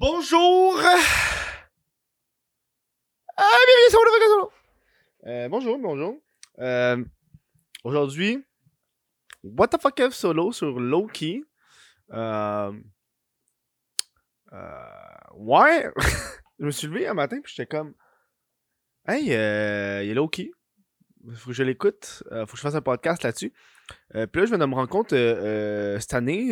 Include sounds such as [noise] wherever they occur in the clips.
Bonjour! Ah, bienvenue sur le! Euh, bonjour, bonjour. Euh, Aujourd'hui, What the fuck F solo sur Loki? Euh, euh, ouais! [laughs] je me suis levé un matin puis j'étais comme Hey, il y a Loki. Faut que je l'écoute. Euh, faut que je fasse un podcast là-dessus. Euh, puis là, je viens de me rendre compte, euh, euh, cette année,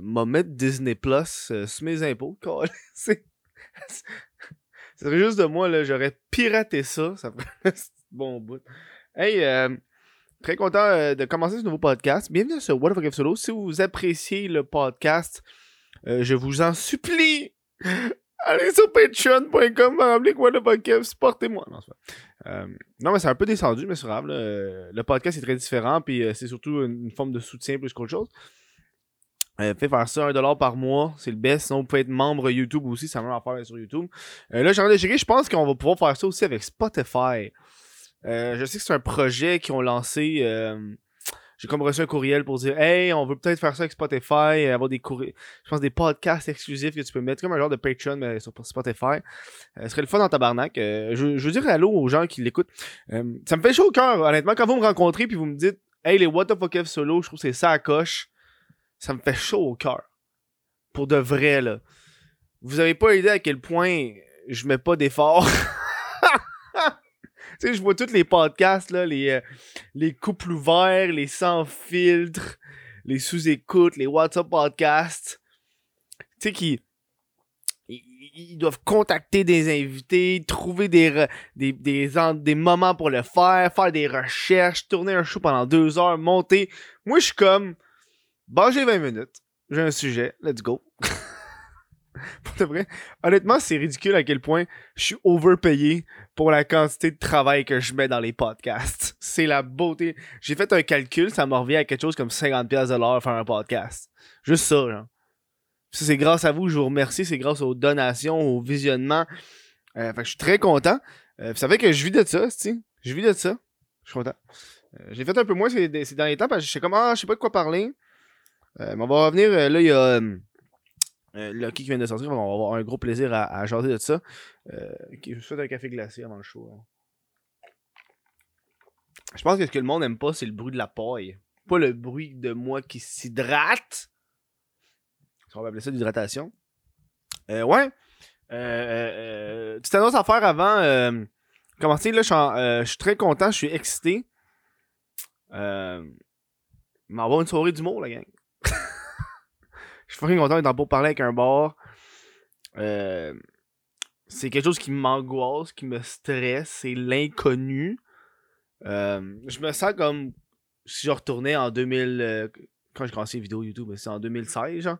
m'a mettre Disney Plus sur mes impôts. [laughs] C'est juste de moi, là. J'aurais piraté ça. Ça [laughs] bon bout. Hey, très content de commencer ce nouveau podcast. Bienvenue sur What the Fuck If Solo. Si vous appréciez le podcast, je vous en supplie, [laughs] allez sur patreon.com, What the Fuck If, supportez-moi. Non, c'est pas. Euh, non, mais c'est un peu descendu, mais c'est. Euh, Le podcast est très différent, puis euh, c'est surtout une, forme de soutien plus qu'autre chose. Euh, faites faire ça 1$ par mois, c'est le best. Sinon, vous pouvez être membre YouTube aussi, la même affaire sur YouTube. Là, j'ai envie de je pense qu'on va pouvoir faire ça aussi avec Spotify. Je sais que c'est un projet qu'ils ont lancé. J'ai comme reçu un courriel pour dire Hey, on veut peut-être faire ça avec Spotify, euh, avoir des courriels, je pense des podcasts exclusifs que tu peux mettre, comme un genre de Patreon, mais sur Spotify. Euh, ce serait le fun en tabarnak. Euh, je, je veux dire allô aux gens qui l'écoutent. Euh, ça me fait chaud au cœur, honnêtement, quand vous me rencontrez puis vous me dites Hey, les What the fuck F solo, je trouve que c'est ça à coche. Ça me fait chaud au cœur. Pour de vrai, là. Vous avez pas idée à quel point je mets pas d'efforts. [laughs] sais, je vois tous les podcasts, là, les, euh, les couples ouverts, les sans filtre, les sous-écoutes, les WhatsApp podcasts. Tu sais, qui. Ils, doivent contacter des invités, trouver des, des, des, des moments pour le faire, faire des recherches, tourner un show pendant deux heures, monter. Moi, je suis comme. Bon, j'ai 20 minutes. J'ai un sujet. Let's go. [laughs] [laughs] vrai. Honnêtement, c'est ridicule à quel point je suis overpayé pour la quantité de travail que je mets dans les podcasts. [laughs] C'est la beauté. J'ai fait un calcul, ça me revient à quelque chose comme 50$ de l'heure faire un podcast. Juste ça, genre. Ça, c'est grâce à vous, je vous remercie. C'est grâce aux donations, au visionnement. Euh, fait que je suis très content. Euh, ça fait que je vis de ça, tu Je vis de ça. Je suis content. Euh, J'ai fait un peu moins ces, ces derniers temps parce que je sais comme, ah, je sais pas de quoi parler. Euh, mais on va revenir. là, il y a euh, euh, Lucky qui vient de sortir. On va avoir un gros plaisir à, à de ça. Euh, je vous souhaite un café glacé avant le show. hein. Je pense que ce que le monde aime pas, c'est le bruit de la paille. Pas le bruit de moi qui s'hydrate. On va appeler ça l'hydratation. Euh, ouais. Euh, euh, euh, petite annonce à faire avant. Euh, commencer, là, je suis euh, très content, je suis excité. Euh, va une soirée d'humour, la gang. [laughs] Je suis fucking content d'être en pour parler avec un bar. Euh, c'est quelque chose qui m'angoisse, qui me stresse, c'est l'inconnu. Euh, je me sens comme si je retournais en 2000. euh, quand j'ai commencé les vidéos YouTube, c'est en 2016, genre.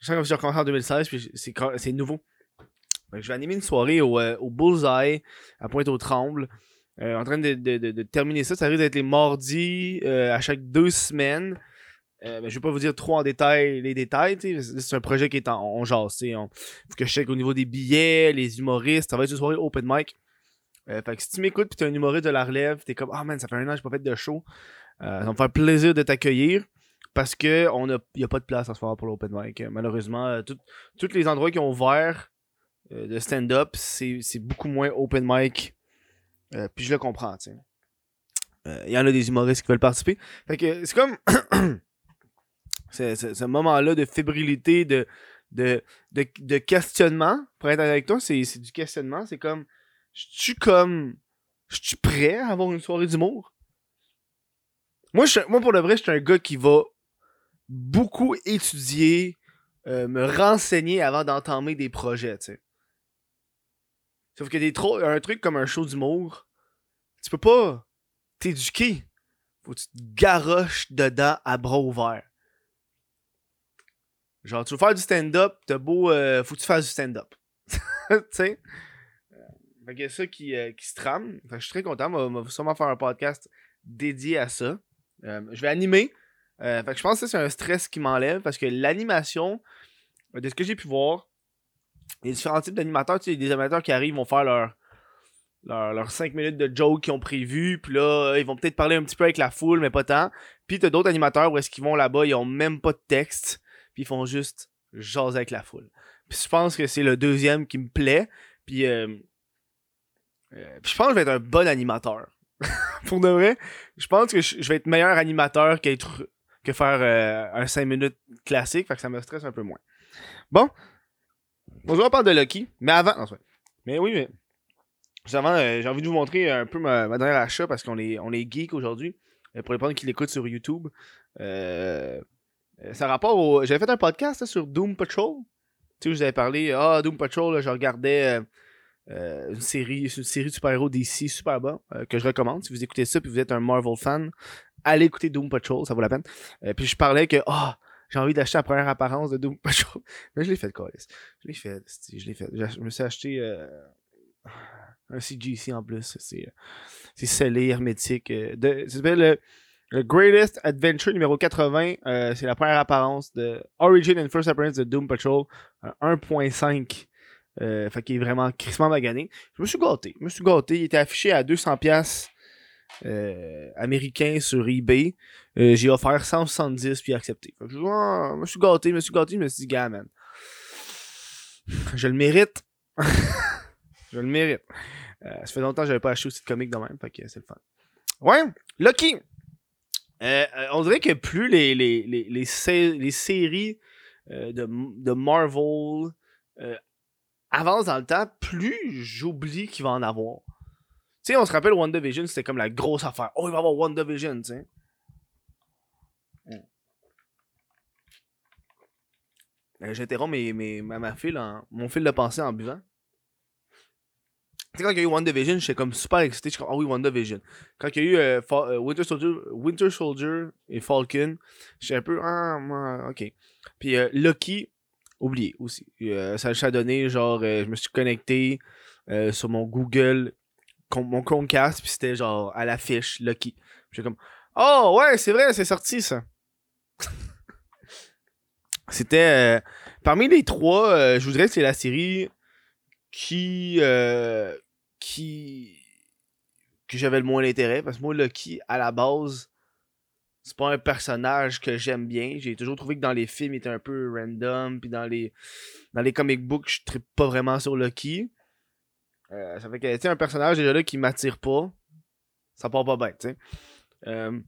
Je sens comme si je recommençais en 2016, puis c'est nouveau. Je vais animer une soirée au, au Bullseye, à Pointe-aux-Trembles. En train de, de- de- de terminer ça. Ça risque d'être les mardis à chaque deux semaines. Euh, mais je vais pas vous dire trop en détail les détails. C'est un projet qui est en on jase. On, faut que je check au niveau des billets, les humoristes. Ça va être une soirée open mic. Euh, fait que si tu m'écoutes pis t'es un humoriste de la relève, t'es comme Ah man, ça fait un an que j'ai pas fait de show. Euh, ça va me faire plaisir de t'accueillir. Parce que on a, a pas de place à ce soir pour l'open mic. Malheureusement, euh, tous les endroits qui ont ouvert de stand-up, c'est beaucoup moins open mic. Puis je le comprends. Il y en a des humoristes qui veulent participer. Fait que c'est comme. [clears throat] c'est- ce moment-là de fébrilité, de, de, de, de questionnement, pour être avec toi, c'est c'est du questionnement. C'est comme. Je suis comme. Je suis prêt à avoir une soirée d'humour? Moi, je, moi, pour le vrai, je suis un gars qui va beaucoup étudier, euh, me renseigner avant d'entamer des projets, tu sais. Sauf que des trop, un truc comme un show d'humour, tu peux pas t'éduquer. Faut que tu te garoches dedans à bras ouverts. Genre, tu veux faire du stand-up, t'as beau. euh, faut que tu fasses du stand-up. [laughs] tu sais? Euh, Fait a ça qui, euh, qui se trame. Fait que je suis très content. On va, sûrement faire un podcast dédié à ça. Euh, je vais animer. Euh, fait que je pense que c'est un stress qui m'enlève parce que l'animation, euh, de ce que j'ai pu voir, a différents types d'animateurs. Tu sais, des animateurs qui arrivent, vont faire leur, leur, leurs 5 minutes de joke qu'ils ont prévu. Puis là, ils vont peut-être parler un petit peu avec la foule, mais pas tant. Puis t'as d'autres animateurs où est-ce qu'ils vont là-bas, ils ont même pas de texte. Puis ils font juste jaser avec la foule. Puis je pense que c'est le deuxième qui me plaît. Puis, euh, euh, puis je pense que je vais être un bon animateur. [laughs] Pour de vrai, je pense que je, vais être meilleur animateur que faire euh, un 5 minutes classique, fait que ça me stresse un peu moins. Bon, on parle de Lucky, mais avant, mais oui, mais avant, j'ai envie de vous montrer un peu ma, dernière achat parce qu'on est, on est geek aujourd'hui. pour les gens qui l'écoutent sur YouTube, ça rapport au. J'avais fait un podcast sur Doom Patrol. Tu sais, je vous avais parlé, ah, Doom Patrol, je regardais euh, une série, une série de super-héros DC super euh, que je recommande. Si vous écoutez ça puis vous êtes un Marvel fan, allez écouter Doom Patrol, ça vaut la peine. Euh, puis je parlais que oh, j'ai envie d'acheter la première apparence de Doom Patrol. [laughs] Mais je l'ai fait, Colis. Je l'ai fait, je l'ai fait. Je me suis acheté un CGC en plus. C'est, c'est scellé, hermétique. de, ça s'appelle le, Greatest Adventure numéro 80. c'est la première apparence de Origin and First Appearance de Doom Patrol. 1.5 euh, fait qu'il est vraiment crissement magané. Je me suis gâté. Je me suis gâté. Il était affiché à 200$ euh, américains sur eBay. Euh, j'ai offert 170 puis accepté. Fait que je, oh, me suis gâté, je me suis gâté, je me suis dit, gars, man. Je le mérite. [laughs] je le mérite. Euh, ça fait longtemps que j'avais pas acheté aussi de comics de même. Fait que c'est le fun. Ouais, Lucky. Euh, on dirait que plus les, les, les, les, séries de, de Marvel avance dans le temps, plus j'oublie qu'il va en avoir. Tu sais, on se rappelle WandaVision, c'était comme la grosse affaire. Oh, il va y avoir WandaVision, tu sais. Euh, j'interromps mes, mes, ma, file mon fil de pensée en buvant. Tu sais, quand il y a eu WandaVision, j'étais comme super excité. Je suis comme, ah oui, WandaVision. Quand il y a eu euh, euh, Winter, Soldier, Winter Soldier et Falcon, j'étais un peu, ah, ok. Puis Lucky, oublié aussi. Euh, ça, a donné, genre, euh, je me suis connecté euh, sur mon Google, mon Chromecast, puis c'était genre à l'affiche, Lucky. J'ai comme, oh ouais, c'est vrai, c'est sorti ça. [laughs] c'était, parmi les trois, je voudrais que c'est la série qui, qui, que j'avais le moins d'intérêt, parce que moi, Lucky, à la base, c'est pas un personnage que j'aime bien. J'ai toujours trouvé que dans les films, il était un peu random. Puis dans les, dans les comic books, je tripe pas vraiment sur Lucky. Euh, ça fait que, tu un personnage déjà là qui m'attire pas. Ça part pas bien, tu sais. Euh,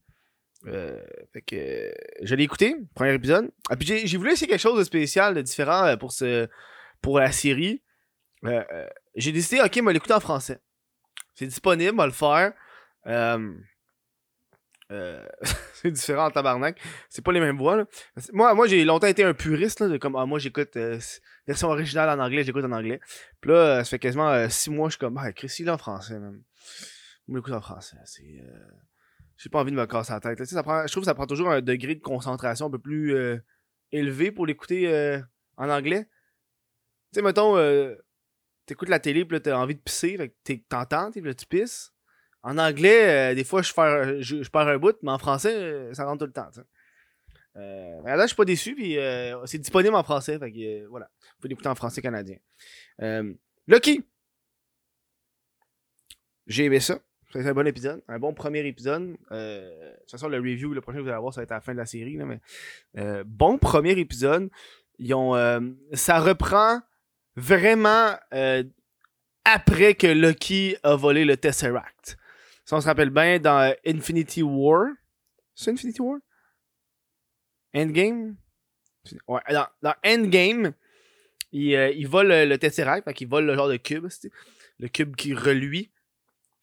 euh, fait que je l'ai écouté, premier épisode. Ah, puis j'ai voulu essayer quelque chose de spécial, de différent pour, ce, pour la série. J'ai décidé, ok, moi l'écouter en français. C'est disponible, on va le faire. Euh, [laughs] c'est différent en tabarnak. C'est pas les mêmes voix. Là. Moi, moi j'ai longtemps été un puriste là, de comme ah, moi j'écoute euh, version originale en anglais, j'écoute en anglais. Puis là, euh, ça fait quasiment 6 mois, je suis comme ah Chris, il en français même. L'écoute en français. C'est. J'ai pas envie de me casser la tête. Ça prend, je trouve que ça prend toujours un degré de concentration un peu plus élevé pour l'écouter en anglais. Tu sais, mettons, t'écoutes la télé, puis là, t'as envie de pisser, fait t'entends, puis là, tu pisses. En anglais, euh, des fois, je, perds, je, un bout, mais en français, euh, ça rentre tout le temps. Euh, là, je suis pas déçu, puis c'est disponible en français. Fait que, voilà. L'écouter en français canadien. Lucky! J'ai aimé ça. C'est un bon épisode. Un bon premier épisode. de toute façon, le review, le prochain que vous allez voir, ça va être à la fin de la série. mais, bon premier épisode. Ils ont, ça reprend vraiment après que Lucky a volé le Tesseract. Si on se rappelle bien, dans Infinity War. C'est Infinity War? Endgame? Ouais, dans, Endgame, il, euh, il vole le, Tesseract, fait qu'il vole le genre de cube, le cube qui reluit.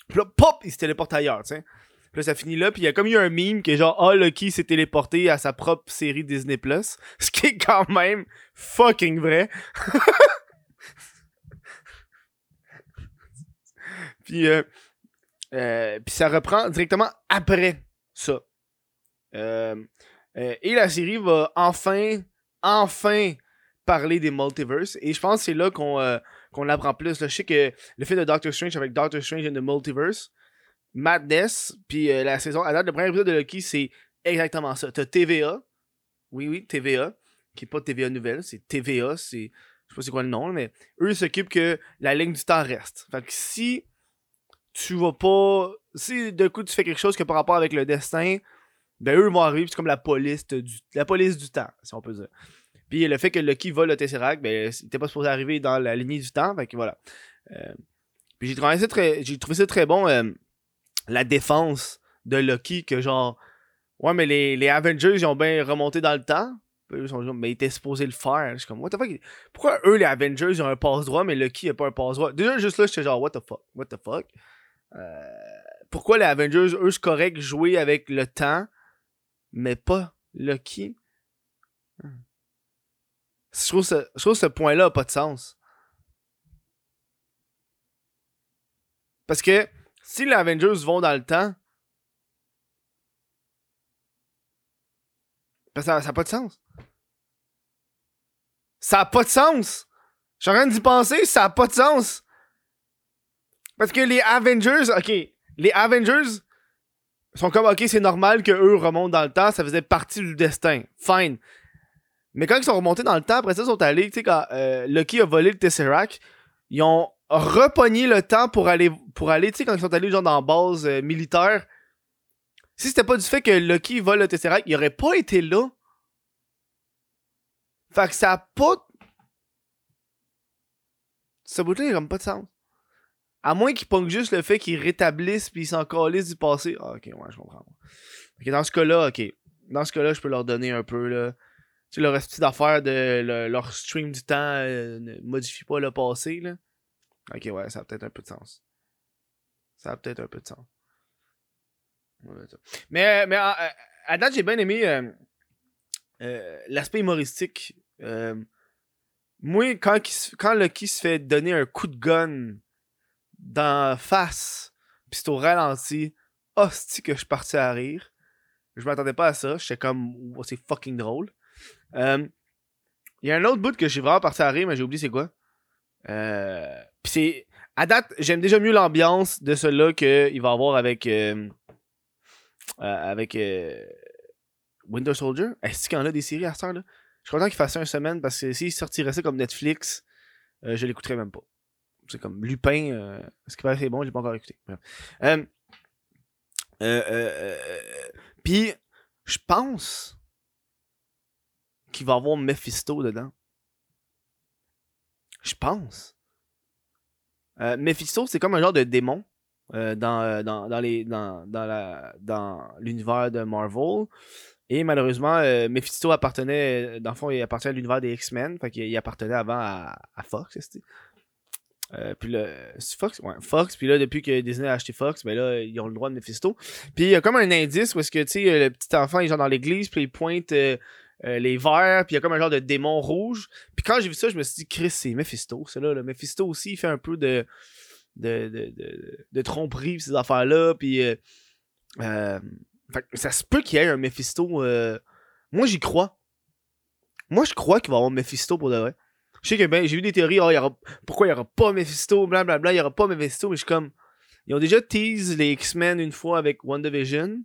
Puis là, pop, il se téléporte ailleurs, tu. Puis là, ça finit là, puis il y a comme eu un meme qui est genre, ah, oh, Lucky s'est téléporté à sa propre série Disney+. [laughs] Ce qui est quand même fucking vrai. [laughs] puis, euh, euh, puis ça reprend directement après ça. Euh, et la série va enfin, enfin parler des multiverses. Et je pense que c'est là qu'on qu'on apprend plus. Je sais que le film de Doctor Strange avec Doctor Strange in the Multiverse, Madness, puis la saison, à date, le premier épisode de Lucky, c'est exactement ça. T'as TVA, oui, oui, TVA, qui est pas TVA nouvelle, c'est TVA, c'est, je sais pas c'est quoi le nom, mais eux s'occupent que la ligne du temps reste. Fait que si tu vas pas. Si de coup tu fais quelque chose qui a pas rapport avec le destin, ben eux vont arriver, c'est comme la police du, la police du temps, si on peut dire. Puis le fait que Lucky vole le Tesseract, ben, il était pas supposé arriver dans la lignée du temps. Fait que voilà. Euh, puis j'ai trouvé ça très, trouvé ça très bon, euh, la défense de Lucky, que genre, ouais, mais les, les Avengers, ils ont bien remonté dans le temps. Eux, sont genre, mais ils étaient supposés le faire. Je comme, what the fuck? Pourquoi eux, les Avengers, ils ont un passe-droit, mais Lucky a pas un passe-droit? Déjà, juste là, j'étais genre, what the fuck? What the fuck? Euh, pourquoi les Avengers, eux, c'est correct jouer avec le temps, mais pas Lucky? Je trouve ce, ce point-là a pas de sens. Parce que si les Avengers vont dans le temps, ça n'a pas de sens. Ça n'a pas de sens. Je suis en train d'y penser, ça n'a pas de sens. Parce que les Avengers, ok, les Avengers sont comme, ok, c'est normal qu'eux remontent dans le temps, ça faisait partie du destin. Fine. Mais quand ils sont remontés dans le temps, après ça, ils sont allés, tu sais, quand euh, Lucky a volé le Tesseract, ils ont repogné le temps pour aller, pour aller tu sais, quand ils sont allés genre dans la base euh, militaire. Si c'était pas du fait que Lucky vole le Tesseract, il aurait pas été là. Fait que ça a pas. Ce bout-là, il a comme pas de sens. À moins qu'il pongue juste le fait qu'il rétablisse puis il s'en calisse du passé. Ah, ok, ouais, je comprends. Ok, dans ce cas-là, ok. Dans ce cas-là, je peux leur donner un peu, là. Tu sais, leur petite d'affaires de le- leur stream du temps euh, ne modifie pas le passé, là. Ok, ouais, ça a peut-être un peu de sens. Ça a peut-être un peu de sens. Mettre ça. Mais, mais à, date, j'ai bien aimé euh, euh, l'aspect humoristique. Euh, moi, quand, quand Lucky se fait donner un coup de gun dans la face, pis c'est au ralenti, hostie que je suis parti à rire. Je m'attendais pas à ça. J'étais comme, c'est fucking drôle. Euh, Il y a un autre bout que j'ai vraiment parti à rire, mais j'ai oublié c'est quoi. Euh, Pis c'est. À date, j'aime déjà mieux l'ambiance de celui-là qu'il va avoir avec. euh, euh, avec. Winter Soldier. Est-ce qu'il y en a des séries à ce temps-là? Je suis content qu'il fasse ça une semaine parce que s'il sortirait ça comme Netflix, je l'écouterais même pas. C'est comme Lupin. Euh, Est-ce qu'il paraît c'est bon? J'ai pas encore écouté. Euh, euh, euh, Puis, je pense qu'il va y avoir Mephisto dedans. Je pense. Mephisto, c'est comme un genre de démon dans, dans, dans, les, dans, dans, la, dans l'univers de Marvel. Et malheureusement, Mephisto appartenait, dans le fond, il appartient à l'univers des X-Men. Fait qu'il il appartenait avant à, à Fox, euh, puis c'est Fox ouais Fox puis là depuis que Disney a acheté Fox ben là ils ont le droit de Mephisto. Puis il y a comme un indice où est-ce que tu sais le petit enfant est genre dans l'église puis il pointe euh, euh, les verres puis il y a comme un genre de démon rouge. Puis quand j'ai vu ça je me suis dit Chris c'est Mephisto c'est là le Mephisto aussi il fait un peu de de, de, de, tromperie pis ces affaires là puis euh, euh, ça se peut qu'il y ait un Mephisto euh, moi j'y crois. Moi je crois qu'il va y avoir Mephisto pour de vrai je sais que ben, j'ai vu des théories, oh, y aura, pourquoi il n'y aura pas Mephisto, blablabla, il n'y aura pas Mephisto, mais je suis comme. Ils ont déjà teasé les X-Men une fois avec WandaVision.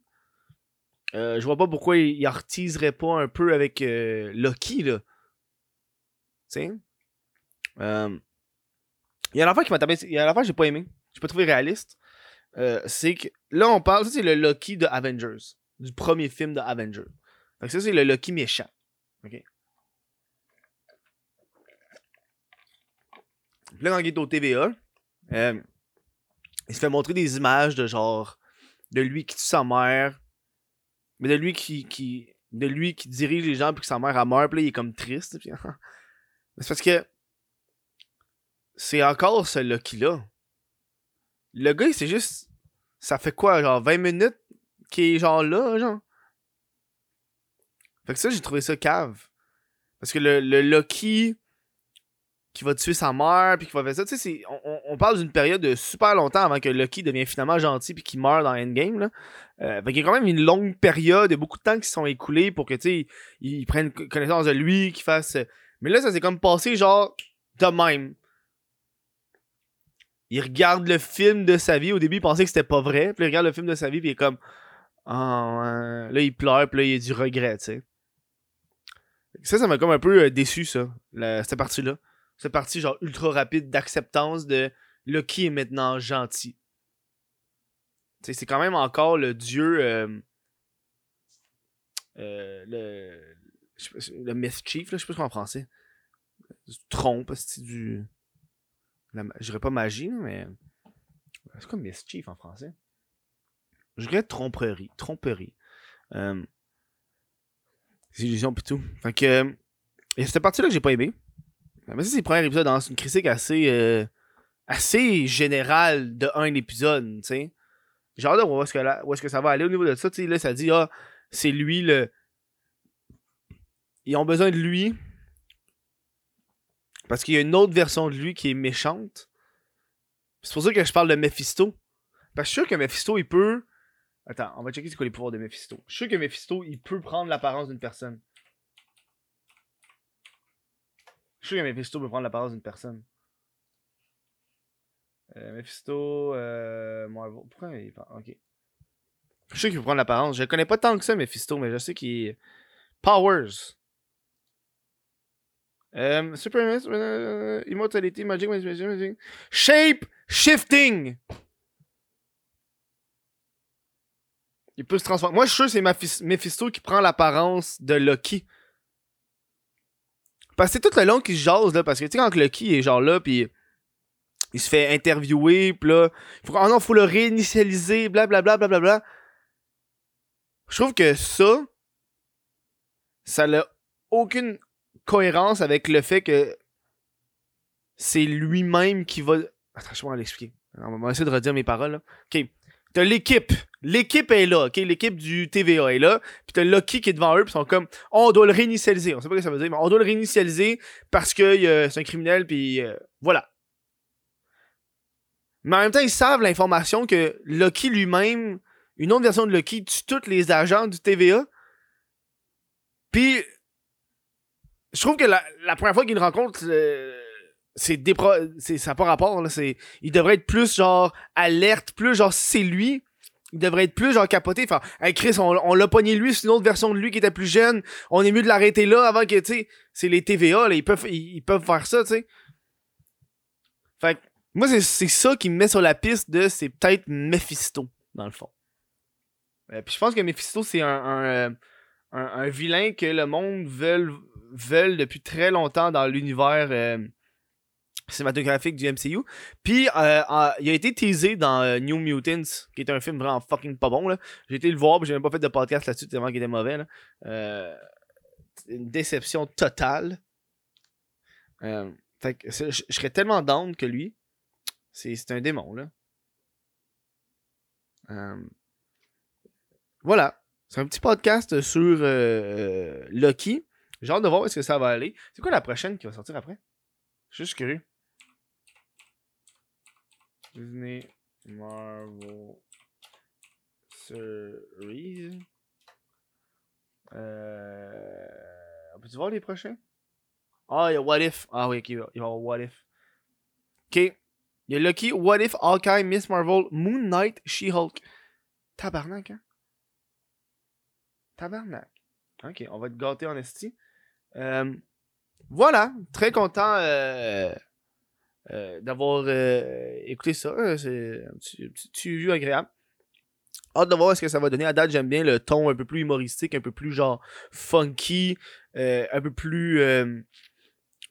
Euh, je vois pas pourquoi ils, en reteaseraient pas un peu avec euh, Loki, là. Tu sais? Euh, Il y a l'affaire qui m'a tapé. Il y a l'affaire que j'ai pas aimé. J'ai pas trouvé réaliste. Euh, c'est que là, on parle. Ça, c'est le Loki de Avengers. Du premier film de Avengers. Que ça, c'est le Loki méchant. Ok? Là, quand il est au TVA, euh, il se fait montrer des images de genre de lui qui tue sa mère, mais de lui qui, qui de lui qui dirige les gens puis que sa mère a meurt, puis là, il est comme triste. puis- [laughs] c'est parce que c'est encore ce Lucky là. Le gars, c'est juste ça fait quoi genre 20 minutes qu'il est genre là, genre? Fait que ça, j'ai trouvé ça cave. Parce que le, le Lucky qui va tuer sa mère puis qui va faire ça. Tu sais, on, parle d'une période de super longtemps avant que Lucky devienne finalement gentil puis qu'il meurt dans Endgame. Là. Euh, fait qu'il y a quand même une longue période, il a beaucoup de temps qui sont écoulés pour que tu sais, ils, prennent co- connaissance de lui, qu'ils fassent. Mais là, ça s'est comme passé genre de même. Il regarde le film de sa vie. Au début, il pensait que c'était pas vrai. Puis il regarde le film de sa vie, puis il est comme. Ah. Là, il pleure, puis là, il y a du regret, tu sais. Ça, ça m'a comme un peu euh, déçu, ça, cette partie-là cette partie genre ultra rapide d'acceptance de Loki est maintenant gentil. C'est quand même encore le dieu. euh, euh, le, le mischief, là, je sais pas qu'on en français. Trompe, c'est du. la Je dirais pas magie, mais. C'est quoi mischief en français? Je dirais tromperie. Tromperie. Euh... Pis tout. Fait que. euh, Et cette partie-là que j'ai pas aimé. Mais ça, c'est le premier épisode dans une critique assez. euh, assez générale de un épisode, de voir où est-ce que, où est-ce que ça va aller au niveau de ça. Tu sais, là, ça dit, ah, c'est lui le. Ils ont besoin de lui. Parce qu'il y a une autre version de lui qui est méchante. C'est pour ça que je parle de Mephisto. Parce que je suis sûr que Mephisto, il peut. Attends, on va checker c'est quoi les pouvoirs de Mephisto. Je suis sûr que Mephisto, il peut prendre l'apparence d'une personne. Je suis sûr que Mephisto peut prendre l'apparence d'une personne. Euh, Mephisto, euh, Marvel. Pourquoi il Ok. Je sûr qu'il peut prendre l'apparence. Je connais pas tant que ça, Mephisto, mais je sais qu'il. Powers. Euh, super euh, Immortality, Magic, Magic, Magic. Shape Shifting! Il peut se transformer. Moi, je suis sûr que c'est Mephisto qui prend l'apparence de Loki. Parce que c'est tout le long qu'il se jase, là. Parce que, tu sais, quand Loki est genre là, puis il se fait interviewer, pis là, il faut, ah non, faut le réinitialiser, blablabla, blablabla. Je trouve que ça, ça n'a aucune cohérence avec le fait que c'est lui-même qui va. Attends, je vais l'expliquer. On va essayer de redire mes paroles. Là. Ok. T'as l'équipe. L'équipe est là, ok? L'équipe du TVA est là. Puis t'as Loki qui est devant eux, puis ils sont comme, on doit le réinitialiser. On sait pas ce que ça veut dire, mais on doit le réinitialiser parce que euh, c'est un criminel, puis euh, voilà. Mais en même temps, ils savent l'information que Loki lui-même, une autre version de Loki, tue tous les agents du TVA. Puis, je trouve que la, première fois qu'ils rencontrent, euh, ça n'a pas rapport là, il devrait être plus genre alerte, plus genre si c'est lui, il devrait être plus genre capoté, enfin hey Chris, on, l'a pogné lui, c'est une autre version de lui qui était plus jeune, on est mieux de l'arrêter là avant que tu sais, c'est les TVA là, ils peuvent ils, peuvent faire ça, tu sais. Fait que moi c'est c'est ça qui me met sur la piste de c'est peut-être Mephisto dans le fond. Euh, puis je pense que Mephisto c'est un, un, euh, un, vilain que le monde veulent, veulent depuis très longtemps dans l'univers euh, cinématographique du MCU. Puis euh, en- il a été teasé dans euh, New Mutants, qui est un film vraiment fucking pas bon. J'ai été le voir, puis j'ai même pas fait de podcast là-dessus tellement qu'il était mauvais. Là. Euh, une déception totale. Euh, fait que je serais tellement down que lui. C'est un démon, là. Euh, voilà. C'est un petit podcast sur euh, euh, Loki. J'ai hâte de voir où est-ce que ça va aller. C'est quoi la prochaine qui va sortir après? Je suis juste curieux. Disney Marvel Series. Euh... On peut-tu voir les prochains? Ah, il y a What If. Ah oui, il va y avoir What If. Ok. Il y a Loki, What If, Hawkeye, Miss Marvel, Moon Knight, She-Hulk. Tabarnak, hein? Tabarnak. Ok, on va te gâter en esti. Euh, voilà, très content euh, euh, d'avoir euh, écouté ça. Euh, C'est un petit, review agréable. Hâte de voir ce que ça va donner. À date, j'aime bien le ton un peu plus humoristique, un peu plus genre funky, euh, un peu plus,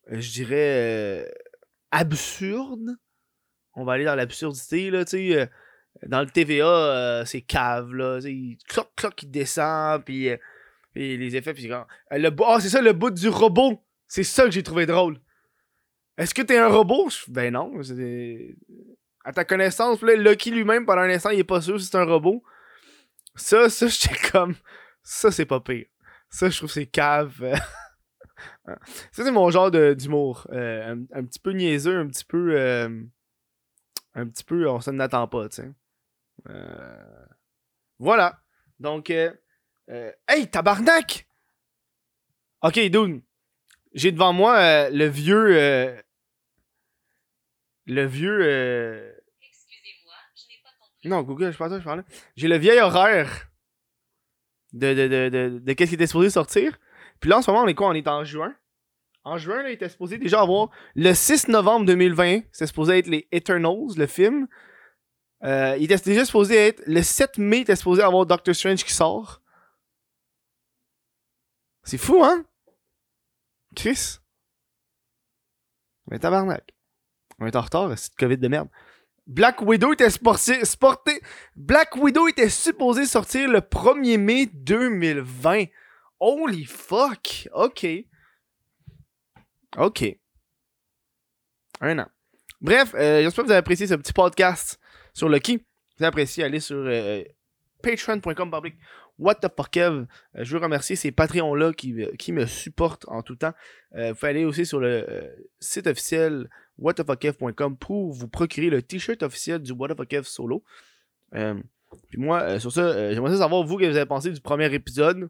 je dirais, absurde. On va aller dans l'absurdité, là, tu sais. dans le TVA, c'est cave, là. il cloc, cloc, il descend, puis les effets, puis c'est Ah, c'est ça, le bout du robot. C'est ça que j'ai trouvé drôle. Est-ce que t'es un robot? Je- Ben non. À ta connaissance, Lucky lui-même, pendant un instant, il est pas sûr si c'est un robot. Ça, ça, [laughs] j'étais comme... Ça, c'est pas pire. Ça, je trouve c'est cave. [laughs] ça, c'est mon genre d'humour. Euh, un, petit peu niaiseux, un petit peu... euh, un petit peu... On s'en attend pas, tu sais. Euh, Voilà. Donc... euh, euh, hey, tabarnak! Ok, dude. J'ai devant moi euh, le vieux. Le vieux. euh, Excusez-moi, je n'ai pas compris. Non, Google, je pense je parlais. J'ai le vieil horaire de, de, de, de, de qu'est-ce qui était supposé sortir. Puis là, en ce moment, on est quoi? On est en juin. En juin, là, il était supposé déjà avoir. Le 6 novembre 2020, c'était supposé être les Eternals, le film. Euh, il était déjà supposé être. Le 7 mai, il était supposé avoir Doctor Strange qui sort. C'est fou, hein? Chris. Mais tabarnak. On est en retard, c'est Covid de merde. Black Widow était. Black Widow était supposé sortir le 1er mai 2020. Holy fuck. Ok. Ok. Un an. Bref, euh, j'espère que vous avez apprécié ce petit podcast sur Lucky. Si vous avez apprécié, allez sur euh, patreon.com What the fuck. Euh, je veux remercier ces Patreons-là qui, qui me supportent en tout temps. Euh, vous pouvez aller aussi sur le euh, site officiel whatthefuckkev.com pour vous procurer le t-shirt officiel du What the fuck solo. Euh, puis moi, euh, sur ça, euh, j'aimerais savoir vous que vous avez pensé du premier épisode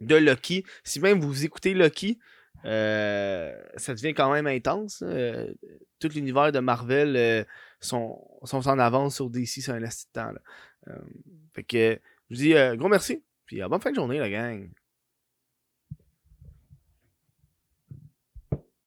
de Lucky. Si même vous écoutez Lucky, euh, ça devient quand même intense. euh, tout l'univers de Marvel euh, sont, sont en avance sur DC sur un instant. Là. Euh, fait que je vous dis euh, gros merci. Puis euh, bonne fin de journée, la gang.